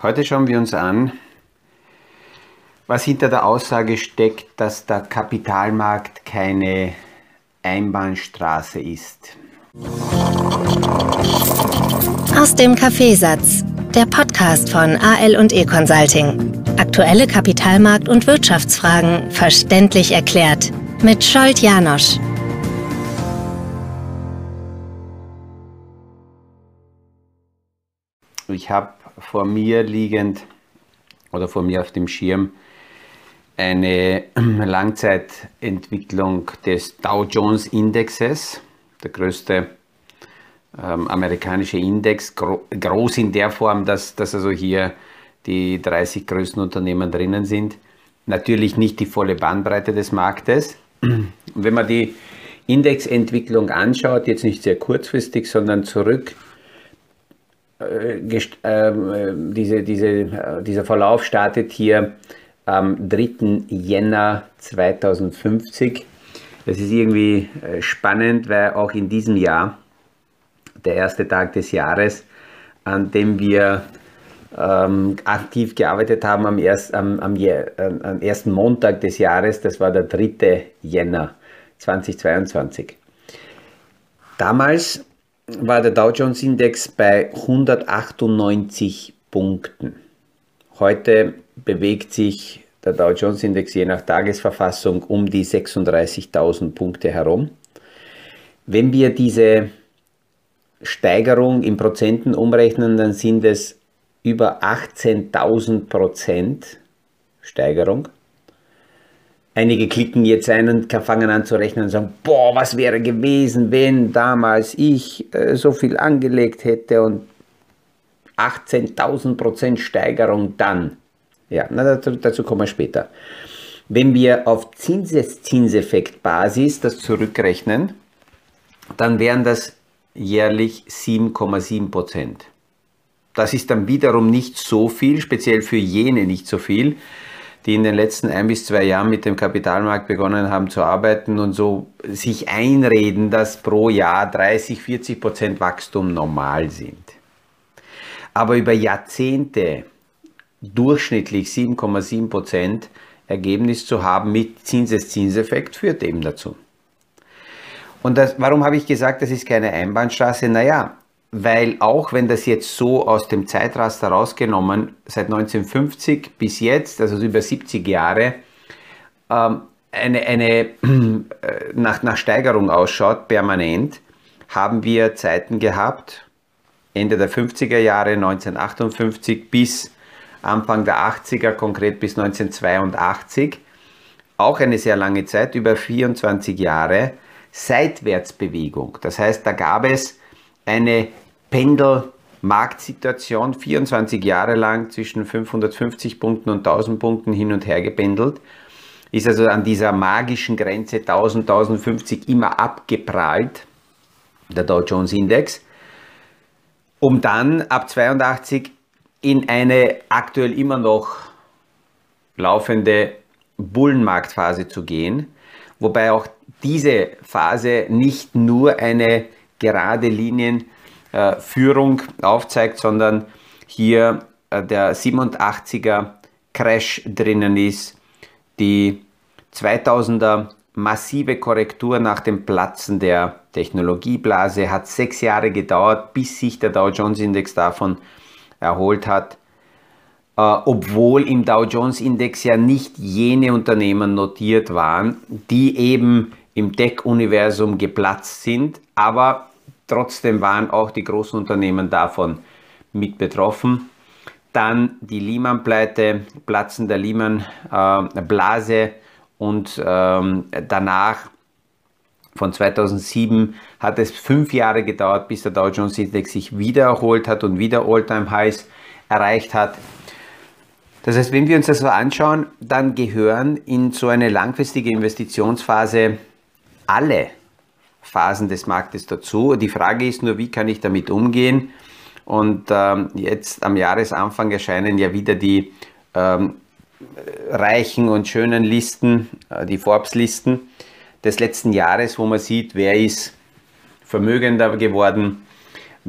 Heute schauen wir uns an, was hinter der Aussage steckt, dass der Kapitalmarkt keine Einbahnstraße ist. Aus dem Kaffeesatz, der Podcast von AL und E Consulting. Aktuelle Kapitalmarkt- und Wirtschaftsfragen verständlich erklärt mit Scholt Janosch. Ich habe vor mir liegend oder vor mir auf dem Schirm eine Langzeitentwicklung des Dow Jones Indexes, der größte ähm, amerikanische Index, gro groß in der Form, dass, dass also hier die 30 größten Unternehmen drinnen sind. Natürlich nicht die volle Bandbreite des Marktes. Wenn man die Indexentwicklung anschaut, jetzt nicht sehr kurzfristig, sondern zurück äh, äh, diese, diese, äh, dieser Verlauf startet hier am 3. Jänner 2050. Das ist irgendwie äh, spannend, weil auch in diesem Jahr, der erste Tag des Jahres, an dem wir ähm, aktiv gearbeitet haben am, erst, am, am, am ersten Montag des Jahres, das war der 3. Jänner 2022. Damals war der Dow Jones Index bei 198 Punkten. Heute bewegt sich der Dow Jones Index je nach Tagesverfassung um die 36.000 Punkte herum. Wenn wir diese Steigerung in Prozenten umrechnen, dann sind es über 18.000 Prozent Steigerung. Einige klicken jetzt ein und fangen an zu rechnen und sagen, boah, was wäre gewesen, wenn damals ich äh, so viel angelegt hätte und 18.000 Prozent Steigerung dann. Ja, na, dazu, dazu kommen wir später. Wenn wir auf Zinseszinseffektbasis das zurückrechnen, dann wären das jährlich 7,7 Prozent. Das ist dann wiederum nicht so viel, speziell für jene nicht so viel, die in den letzten ein bis zwei Jahren mit dem Kapitalmarkt begonnen haben zu arbeiten und so sich einreden, dass pro Jahr 30, 40 Prozent Wachstum normal sind. Aber über Jahrzehnte durchschnittlich 7,7 Prozent Ergebnis zu haben mit Zinseszinseffekt führt eben dazu. Und das, warum habe ich gesagt, das ist keine Einbahnstraße? Naja, weil auch wenn das jetzt so aus dem Zeitraster rausgenommen, seit 1950 bis jetzt, also über 70 Jahre, ähm, eine, eine äh, nach, nach Steigerung ausschaut, permanent, haben wir Zeiten gehabt, Ende der 50er Jahre, 1958 bis Anfang der 80er, konkret bis 1982, auch eine sehr lange Zeit, über 24 Jahre, Seitwärtsbewegung. Das heißt, da gab es eine Pendelmarktsituation 24 Jahre lang zwischen 550 Punkten und 1000 Punkten hin und her gependelt. Ist also an dieser magischen Grenze 1000, 1050 immer abgeprallt, der Dow Jones Index, um dann ab 82 in eine aktuell immer noch laufende Bullenmarktphase zu gehen, wobei auch diese Phase nicht nur eine gerade Linienführung äh, aufzeigt, sondern hier äh, der 87er Crash drinnen ist, die 2000er massive Korrektur nach dem Platzen der Technologieblase hat sechs Jahre gedauert, bis sich der Dow Jones Index davon erholt hat, äh, obwohl im Dow Jones Index ja nicht jene Unternehmen notiert waren, die eben im Tech-Universum geplatzt sind, aber Trotzdem waren auch die großen Unternehmen davon mit betroffen. Dann die Lehman-Pleite, Platzen der Lehman-Blase und ähm, danach von 2007 hat es fünf Jahre gedauert, bis der Dow Jones Index sich wieder erholt hat und wieder All-Time-Highs erreicht hat. Das heißt, wenn wir uns das so anschauen, dann gehören in so eine langfristige Investitionsphase alle Phasen des Marktes dazu. Die Frage ist nur, wie kann ich damit umgehen? Und ähm, jetzt am Jahresanfang erscheinen ja wieder die ähm, reichen und schönen Listen, äh, die Forbes-Listen des letzten Jahres, wo man sieht, wer ist vermögender geworden,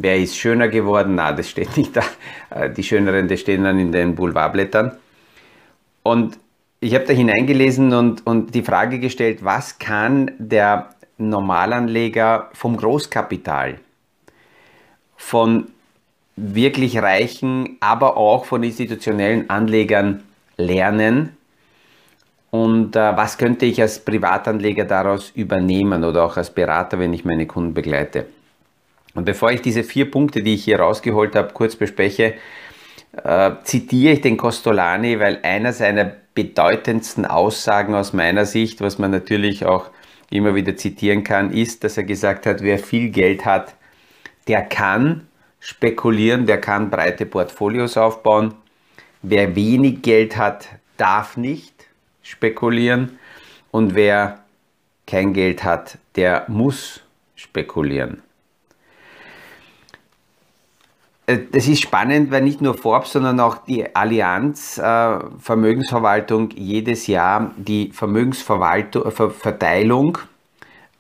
Wer ist schöner geworden? Na, das steht nicht da. Äh, die schöneren, die stehen dann in den Boulevardblättern. Und ich habe da hineingelesen und, und die Frage gestellt, was kann der Normalanleger vom Großkapital, von wirklich reichen, aber auch von institutionellen Anlegern lernen und äh, was könnte ich als Privatanleger daraus übernehmen oder auch als Berater, wenn ich meine Kunden begleite. Und bevor ich diese vier Punkte, die ich hier rausgeholt habe, kurz bespreche, äh, zitiere ich den Costolani, weil einer seiner bedeutendsten Aussagen aus meiner Sicht, was man natürlich auch immer wieder zitieren kann, ist, dass er gesagt hat, wer viel Geld hat, der kann spekulieren, der kann breite Portfolios aufbauen. Wer wenig Geld hat, darf nicht spekulieren und wer kein Geld hat, der muss spekulieren. Äh, das ist spannend, weil nicht nur Forbes, sondern auch die Allianz äh, Vermögensverwaltung jedes Jahr die Vermögensverteilung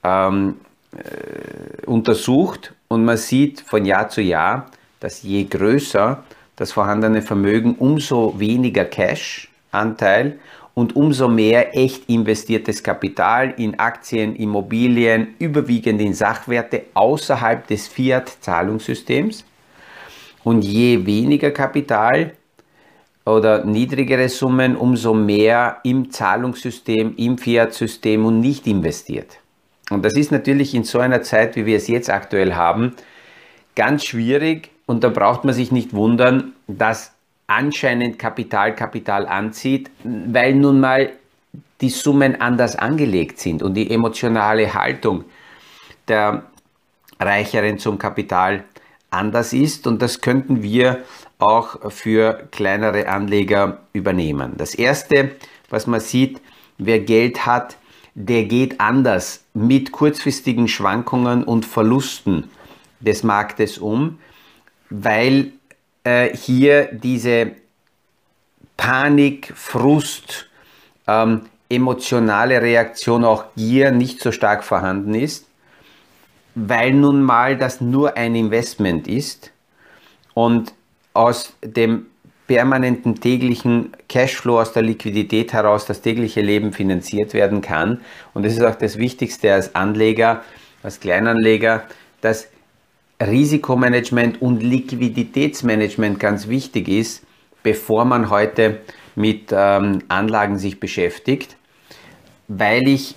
ähm, äh, untersucht. Und man sieht von Jahr zu Jahr, dass je größer das vorhandene Vermögen, umso weniger Cash-Anteil und umso mehr echt investiertes Kapital in Aktien, Immobilien, überwiegend in Sachwerte außerhalb des Fiat-Zahlungssystems und je weniger Kapital oder niedrigere Summen, umso mehr im Zahlungssystem, im Fiat-System und nicht investiert. Und das ist natürlich in so einer Zeit, wie wir es jetzt aktuell haben, ganz schwierig und da braucht man sich nicht wundern, dass anscheinend Kapital Kapital anzieht, weil nun mal die Summen anders angelegt sind und die emotionale Haltung der Reicheren zum Kapital anders ist und das könnten wir auch für kleinere Anleger übernehmen. Das Erste, was man sieht, wer Geld hat, der geht anders mit kurzfristigen Schwankungen und Verlusten des Marktes um, weil äh, hier diese Panik, Frust, ähm, emotionale Reaktion, auch Gier nicht so stark vorhanden ist weil nun mal das nur ein Investment ist und aus dem permanenten täglichen Cashflow aus der Liquidität heraus das tägliche Leben finanziert werden kann. Und das ist auch das Wichtigste als Anleger, als Kleinanleger, dass Risikomanagement und Liquiditätsmanagement ganz wichtig ist, bevor man heute mit ähm, Anlagen sich beschäftigt, weil ich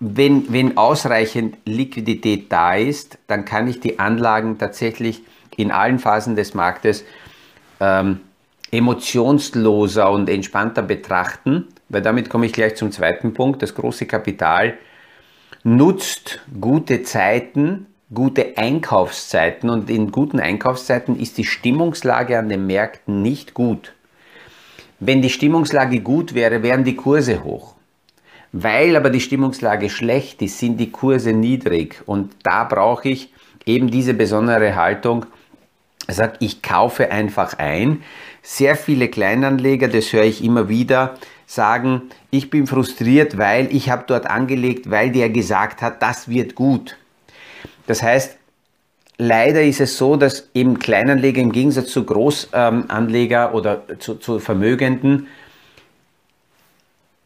wenn, wenn ausreichend Liquidität da ist, dann kann ich die Anlagen tatsächlich in allen Phasen des Marktes ähm, emotionsloser und entspannter betrachten, weil damit komme ich gleich zum zweiten Punkt. Das große Kapital nutzt gute Zeiten, gute Einkaufszeiten und in guten Einkaufszeiten ist die Stimmungslage an den Märkten nicht gut. Wenn die Stimmungslage gut wäre, wären die Kurse hoch. Weil aber die Stimmungslage schlecht ist, sind die Kurse niedrig und da brauche ich eben diese besondere Haltung, sagt, ich kaufe einfach ein. Sehr viele Kleinanleger, das höre ich immer wieder, sagen, ich bin frustriert, weil ich habe dort angelegt, weil der gesagt hat, das wird gut. Das heißt, leider ist es so, dass eben Kleinanleger im Gegensatz zu Großanleger oder zu, zu Vermögenden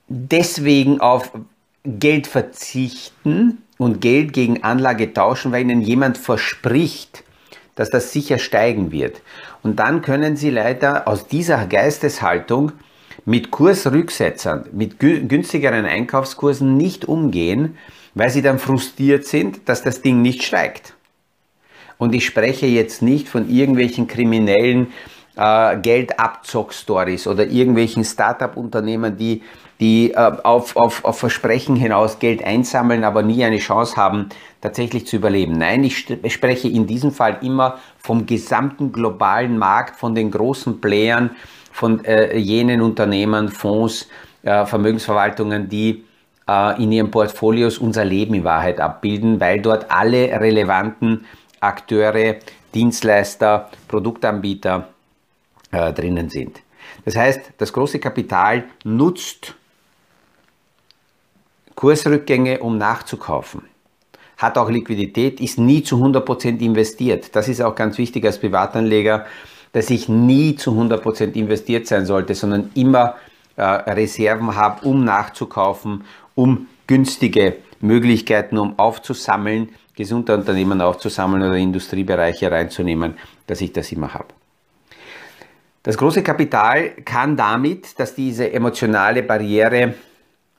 deswegen auf Geld verzichten und Geld gegen Anlage tauschen, weil ihnen jemand verspricht, dass das sicher steigen wird. Und dann können sie leider aus dieser Geisteshaltung mit Kursrücksetzern, mit günstigeren Einkaufskursen nicht umgehen, weil sie dann frustriert sind, dass das Ding nicht steigt. Und ich spreche jetzt nicht von irgendwelchen kriminellen äh, Geldabzock-Stories oder irgendwelchen Start-up-Unternehmen, die die äh, auf, auf, auf Versprechen hinaus Geld einsammeln, aber nie eine Chance haben, tatsächlich zu überleben. Nein, ich spreche in diesem Fall immer vom gesamten globalen Markt, von den großen Playern, von äh, jenen Unternehmen, Fonds, äh, Vermögensverwaltungen, die äh, in ihren Portfolios unser Leben in Wahrheit abbilden, weil dort alle relevanten Akteure, Dienstleister, Produktanbieter äh, drinnen sind. Das heißt, das große Kapital nutzt Kursrückgänge, um nachzukaufen. hat auch Liquidität, ist nie zu 100% investiert. Das ist auch ganz wichtig als Privatanleger, dass ich nie zu 100% investiert sein sollte, sondern immer äh, Reserven habe, um nachzukaufen, um günstige Möglichkeiten, um aufzusammeln, gesunde Unternehmen aufzusammeln oder Industriebereiche reinzunehmen, dass ich das immer habe. Das große Kapital kann damit, dass diese emotionale Barriere,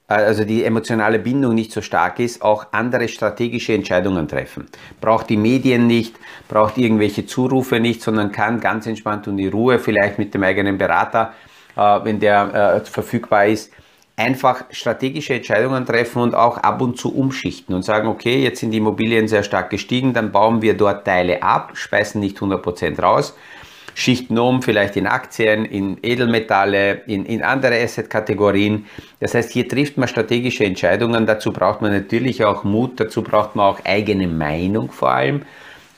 äh, also die emotionale Bindung nicht so stark ist, auch andere strategische Entscheidungen treffen. Braucht die Medien nicht, braucht irgendwelche Zurufe nicht, sondern kann ganz entspannt und in Ruhe, vielleicht mit dem eigenen Berater, äh, wenn der äh, verfügbar ist, einfach strategische Entscheidungen treffen und auch ab und zu umschichten und sagen, okay, jetzt sind die Immobilien sehr stark gestiegen, dann bauen wir dort Teile ab, speisen nicht 100% raus, schichten um, vielleicht in Aktien, in Edelmetalle, in, in andere Asset-Kategorien. Das heißt, hier trifft man strategische Entscheidungen, dazu braucht man natürlich auch Mut, dazu braucht man auch eigene Meinung vor allem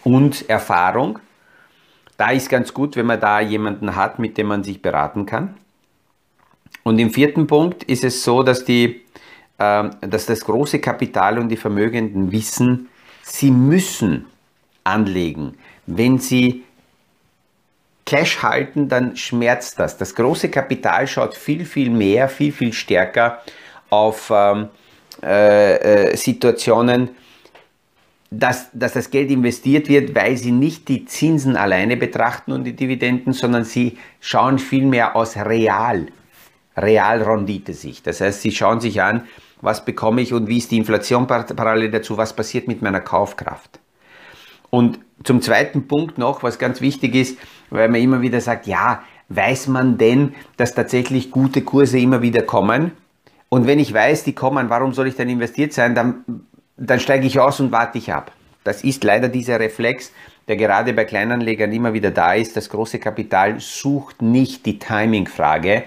und Erfahrung. Da ist ganz gut, wenn man da jemanden hat, mit dem man sich beraten kann. Und im vierten Punkt ist es so, dass, die, äh, dass das große Kapital und die Vermögenden wissen, sie müssen anlegen. Wenn sie Cash halten, dann schmerzt das. Das große Kapital schaut viel, viel mehr, viel, viel stärker auf ähm, äh, äh, Situationen, dass, dass das Geld investiert wird, weil sie nicht die Zinsen alleine betrachten und die Dividenden, sondern sie schauen viel mehr aus real Realrendite-Sicht. Das heißt, sie schauen sich an, was bekomme ich und wie ist die Inflation parallel dazu, was passiert mit meiner Kaufkraft. Und zum zweiten Punkt noch, was ganz wichtig ist, weil man immer wieder sagt, ja, weiß man denn, dass tatsächlich gute Kurse immer wieder kommen? Und wenn ich weiß, die kommen, warum soll ich dann investiert sein? Dann, dann steige ich aus und warte ich ab. Das ist leider dieser Reflex, der gerade bei Kleinanlegern immer wieder da ist. Das große Kapital sucht nicht die Timing-Frage,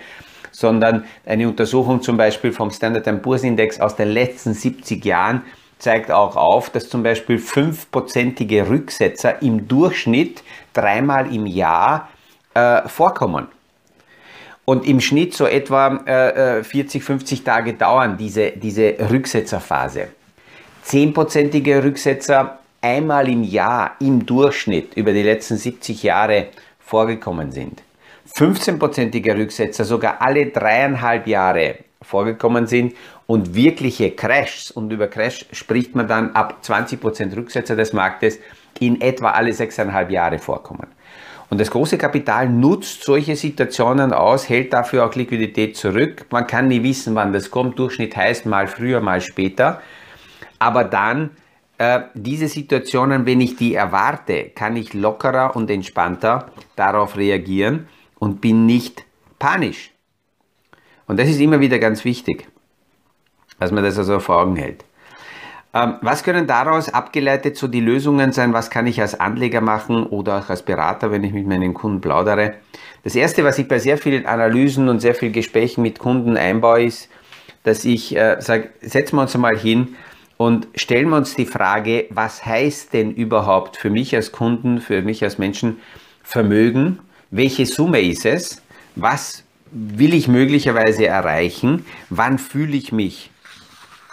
sondern eine Untersuchung zum Beispiel vom Standard Poor's Index aus den letzten 70 Jahren zeigt auch auf, dass zum Beispiel fünfprozentige Rücksetzer im Durchschnitt dreimal im Jahr äh, vorkommen. Und im Schnitt so etwa äh, 40, äh, 50 Tage dauern diese, diese Rücksetzerphase. Zehnprozentige Rücksetzer einmal im Jahr im Durchschnitt über die letzten 70 Jahre vorgekommen sind. 15-prozentige Rücksetzer sogar alle dreieinhalb Jahre vorgekommen sind und wirkliche Crashs, und über Crash spricht man dann ab 20% Rücksetzer des Marktes, in etwa alle sechseinhalb Jahre vorkommen. Und das große Kapital nutzt solche Situationen aus, hält dafür auch Liquidität zurück. Man kann nie wissen, wann das kommt. Durchschnitt heißt mal früher, mal später. Aber dann äh, diese Situationen, wenn ich die erwarte, kann ich lockerer und entspannter darauf reagieren und bin nicht panisch. Und das ist immer wieder ganz wichtig, dass man das also vor Augen hält. Ähm, was können daraus abgeleitet so die Lösungen sein? Was kann ich als Anleger machen oder auch als Berater, wenn ich mit meinen Kunden plaudere? Das erste, was ich bei sehr vielen Analysen und sehr vielen Gesprächen mit Kunden einbaue, ist, dass ich äh, sage, setzen wir uns einmal hin und stellen wir uns die Frage, was heißt denn überhaupt für mich als Kunden, für mich als Menschen Vermögen welche Summe ist es, was will ich möglicherweise erreichen, wann fühle ich mich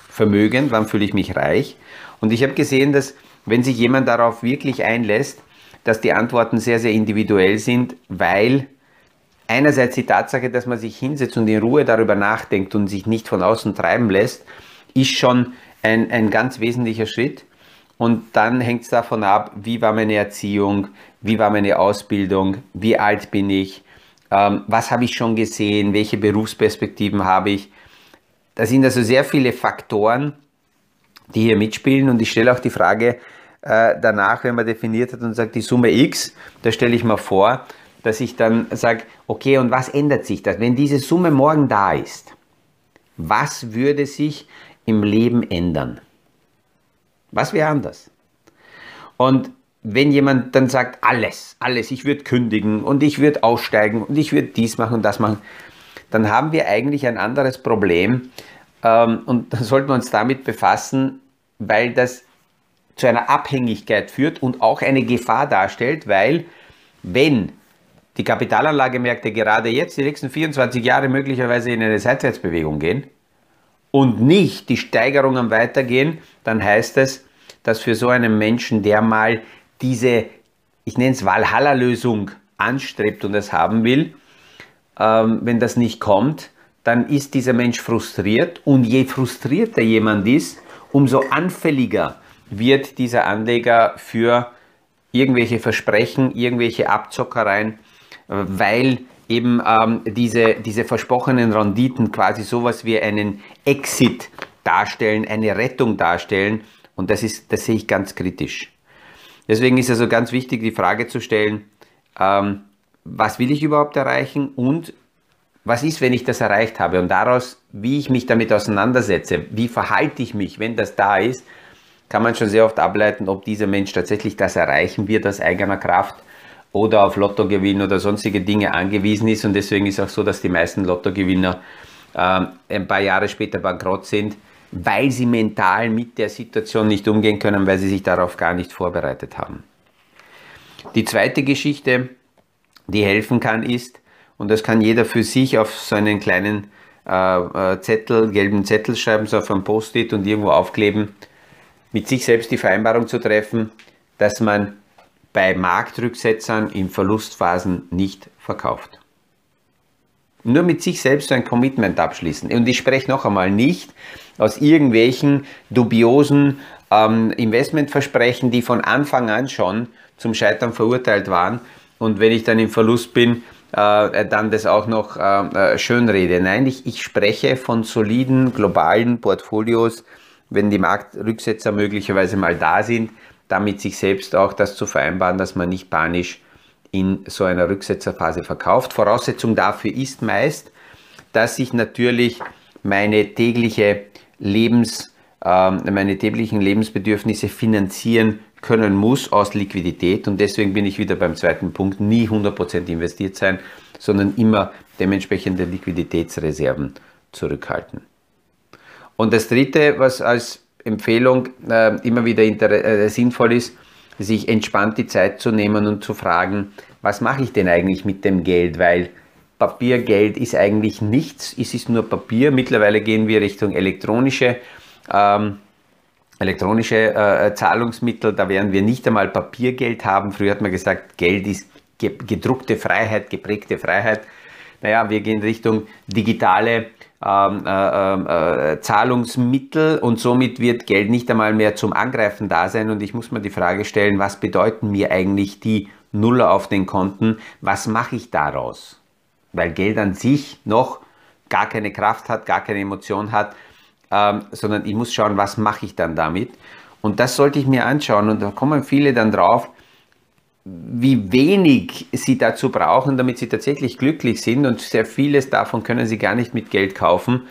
vermögend, wann fühle ich mich reich. Und ich habe gesehen, dass wenn sich jemand darauf wirklich einlässt, dass die Antworten sehr, sehr individuell sind, weil einerseits die Tatsache, dass man sich hinsetzt und in Ruhe darüber nachdenkt und sich nicht von außen treiben lässt, ist schon ein, ein ganz wesentlicher Schritt. Und dann hängt es davon ab, wie war meine Erziehung, wie war meine Ausbildung, wie alt bin ich, ähm, was habe ich schon gesehen, welche Berufsperspektiven habe ich. Da sind also sehr viele Faktoren, die hier mitspielen und ich stelle auch die Frage äh, danach, wenn man definiert hat und sagt die Summe x, da stelle ich mir vor, dass ich dann sage, okay, und was ändert sich das? Wenn diese Summe morgen da ist, was würde sich im Leben ändern? Was wäre anders? Und wenn jemand dann sagt, alles, alles, ich würde kündigen und ich würde aussteigen und ich würde dies machen und das machen, dann haben wir eigentlich ein anderes Problem. Ähm, und dann sollten wir uns damit befassen, weil das zu einer Abhängigkeit führt und auch eine Gefahr darstellt, weil wenn die Kapitalanlagemärkte gerade jetzt die nächsten 24 Jahre möglicherweise in eine Seitwärtsbewegung gehen und nicht die Steigerungen weitergehen, dann heißt es, dass für so einen Menschen, der mal diese, ich nenne es Valhalla-Lösung anstrebt und es haben will, ähm, wenn das nicht kommt, dann ist dieser Mensch frustriert und je frustrierter jemand ist, umso anfälliger wird dieser Anleger für irgendwelche Versprechen, irgendwelche Abzockereien, äh, weil eben ähm, diese, diese versprochenen Renditen quasi sowas wie einen Exit darstellen, eine Rettung darstellen. Und das, ist, das sehe ich ganz kritisch. Deswegen ist also ganz wichtig, die Frage zu stellen, ähm, was will ich überhaupt erreichen und was ist, wenn ich das erreicht habe? Und daraus, wie ich mich damit auseinandersetze, wie verhalte ich mich, wenn das da ist, kann man schon sehr oft ableiten, ob dieser Mensch tatsächlich das erreichen wird aus eigener Kraft oder auf Lottogewinn oder sonstige Dinge angewiesen ist. Und deswegen ist auch so, dass die meisten Lottogewinner äh, ein paar Jahre später bankrott sind, weil sie mental mit der Situation nicht umgehen können, weil sie sich darauf gar nicht vorbereitet haben. Die zweite Geschichte, die helfen kann, ist, und das kann jeder für sich auf so einen kleinen äh, äh Zettel, gelben Zettel schreiben, so auf ein Post-it und irgendwo aufkleben, mit sich selbst die Vereinbarung zu treffen, dass man bei Marktrücksetzern in Verlustphasen nicht verkauft. Nur mit sich selbst ein Commitment abschließen. Und ich spreche noch einmal nicht aus irgendwelchen dubiosen ähm, Investmentversprechen, die von Anfang an schon zum Scheitern verurteilt waren. Und wenn ich dann im Verlust bin, äh, dann das auch noch äh, äh schönrede. Nein, ich, ich spreche von soliden globalen Portfolios, wenn die Marktrücksetzer möglicherweise mal da sind, damit sich selbst auch das zu vereinbaren, dass man nicht panisch in so einer Rücksetzerphase verkauft. Voraussetzung dafür ist meist, dass ich natürlich meine tägliche Lebens, äh, meine täglichen Lebensbedürfnisse finanzieren können muss aus Liquidität und deswegen bin ich wieder beim zweiten Punkt, nie 100% investiert sein, sondern immer dementsprechende Liquiditätsreserven zurückhalten. Und das dritte, was als Empfehlung äh, immer wieder äh, sinnvoll ist, sich entspannt die Zeit zu nehmen und zu fragen, was mache ich denn eigentlich mit dem Geld? Weil Papiergeld ist eigentlich nichts, es ist nur Papier. Mittlerweile gehen wir Richtung elektronische, ähm, elektronische äh, Zahlungsmittel. Da werden wir nicht einmal Papiergeld haben. Früher hat man gesagt, Geld ist gedruckte Freiheit, geprägte Freiheit. Naja, wir gehen Richtung digitale ähm, äh, ähm, äh, Zahlungsmittel und somit wird Geld nicht einmal mehr zum Angreifen da sein. Und ich muss mir die Frage stellen, was bedeuten mir eigentlich die Nuller auf den Konten? Was mache ich daraus? Weil Geld an sich noch gar keine Kraft hat, gar keine Emotion hat, ähm, sondern ich muss schauen, was mache ich dann damit? Und das sollte ich mir anschauen. Und da kommen viele dann drauf, wie wenig sie dazu brauchen, damit sie tatsächlich glücklich sind und sehr vieles davon können sie gar nicht mit Geld kaufen.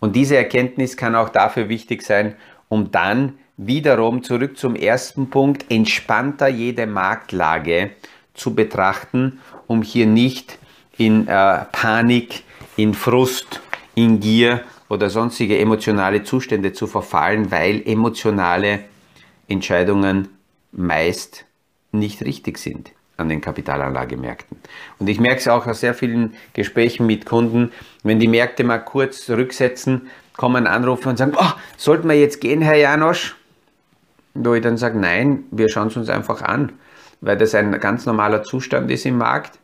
Und diese Erkenntnis kann auch dafür wichtig sein, um dann wiederum zurück zum ersten Punkt, entspannter jede Marktlage zu betrachten, um hier nicht in äh, Panik, in Frust, in Gier oder sonstige emotionale Zustände zu verfallen, weil emotionale Entscheidungen meist nicht richtig sind an den Kapitalanlagemärkten. Und ich merke es auch aus sehr vielen Gesprächen mit Kunden, wenn die Märkte mal kurz zurücksetzen, kommen Anrufe und sagen, oh, sollten wir jetzt gehen, Herr Janosch? Wo ich dann sage, nein, wir schauen es uns einfach an, weil das ein ganz normaler Zustand ist im Markt.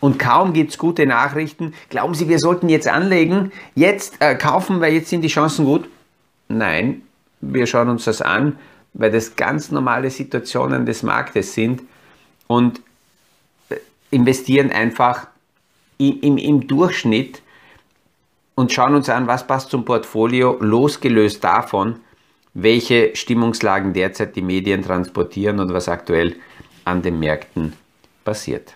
Und kaum gibt es gute Nachrichten, glauben Sie, wir sollten jetzt anlegen, jetzt äh, kaufen, weil jetzt sind die Chancen gut? Nein, wir schauen uns das an, weil das ganz normale Situationen des Marktes sind und investieren einfach im, im Durchschnitt und schauen uns an, was passt zum Portfolio, losgelöst davon, welche Stimmungslagen derzeit die Medien transportieren und was aktuell an den Märkten passiert.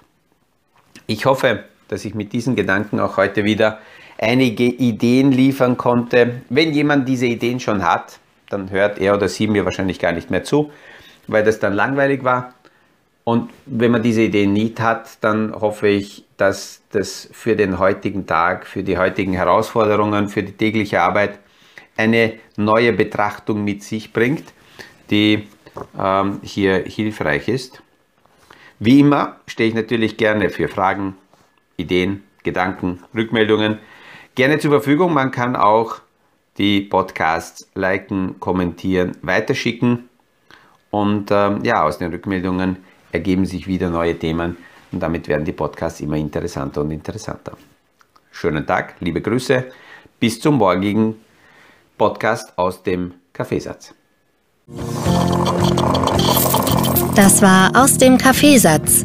Ich hoffe, dass ich mit diesen Gedanken auch heute wieder einige Ideen liefern konnte. Wenn jemand diese Ideen schon hat, dann hört er oder sie mir wahrscheinlich gar nicht mehr zu, weil das dann langweilig war. Und wenn man diese Idee nicht hat, dann hoffe ich, dass das für den heutigen Tag, für die heutigen Herausforderungen, für die tägliche Arbeit eine neue Betrachtung mit sich bringt, die ähm, hier hilfreich ist. Wie immer stehe ich natürlich gerne für Fragen, Ideen, Gedanken, Rückmeldungen gerne zur Verfügung. Man kann auch die Podcasts liken, kommentieren, weiterschicken. Und ähm, ja, aus den Rückmeldungen ergeben sich wieder neue Themen und damit werden die Podcasts immer interessanter und interessanter. Schönen Tag, liebe Grüße, bis zum morgigen Podcast aus dem Kaffeesatz. Das war aus dem Kaffeesatz,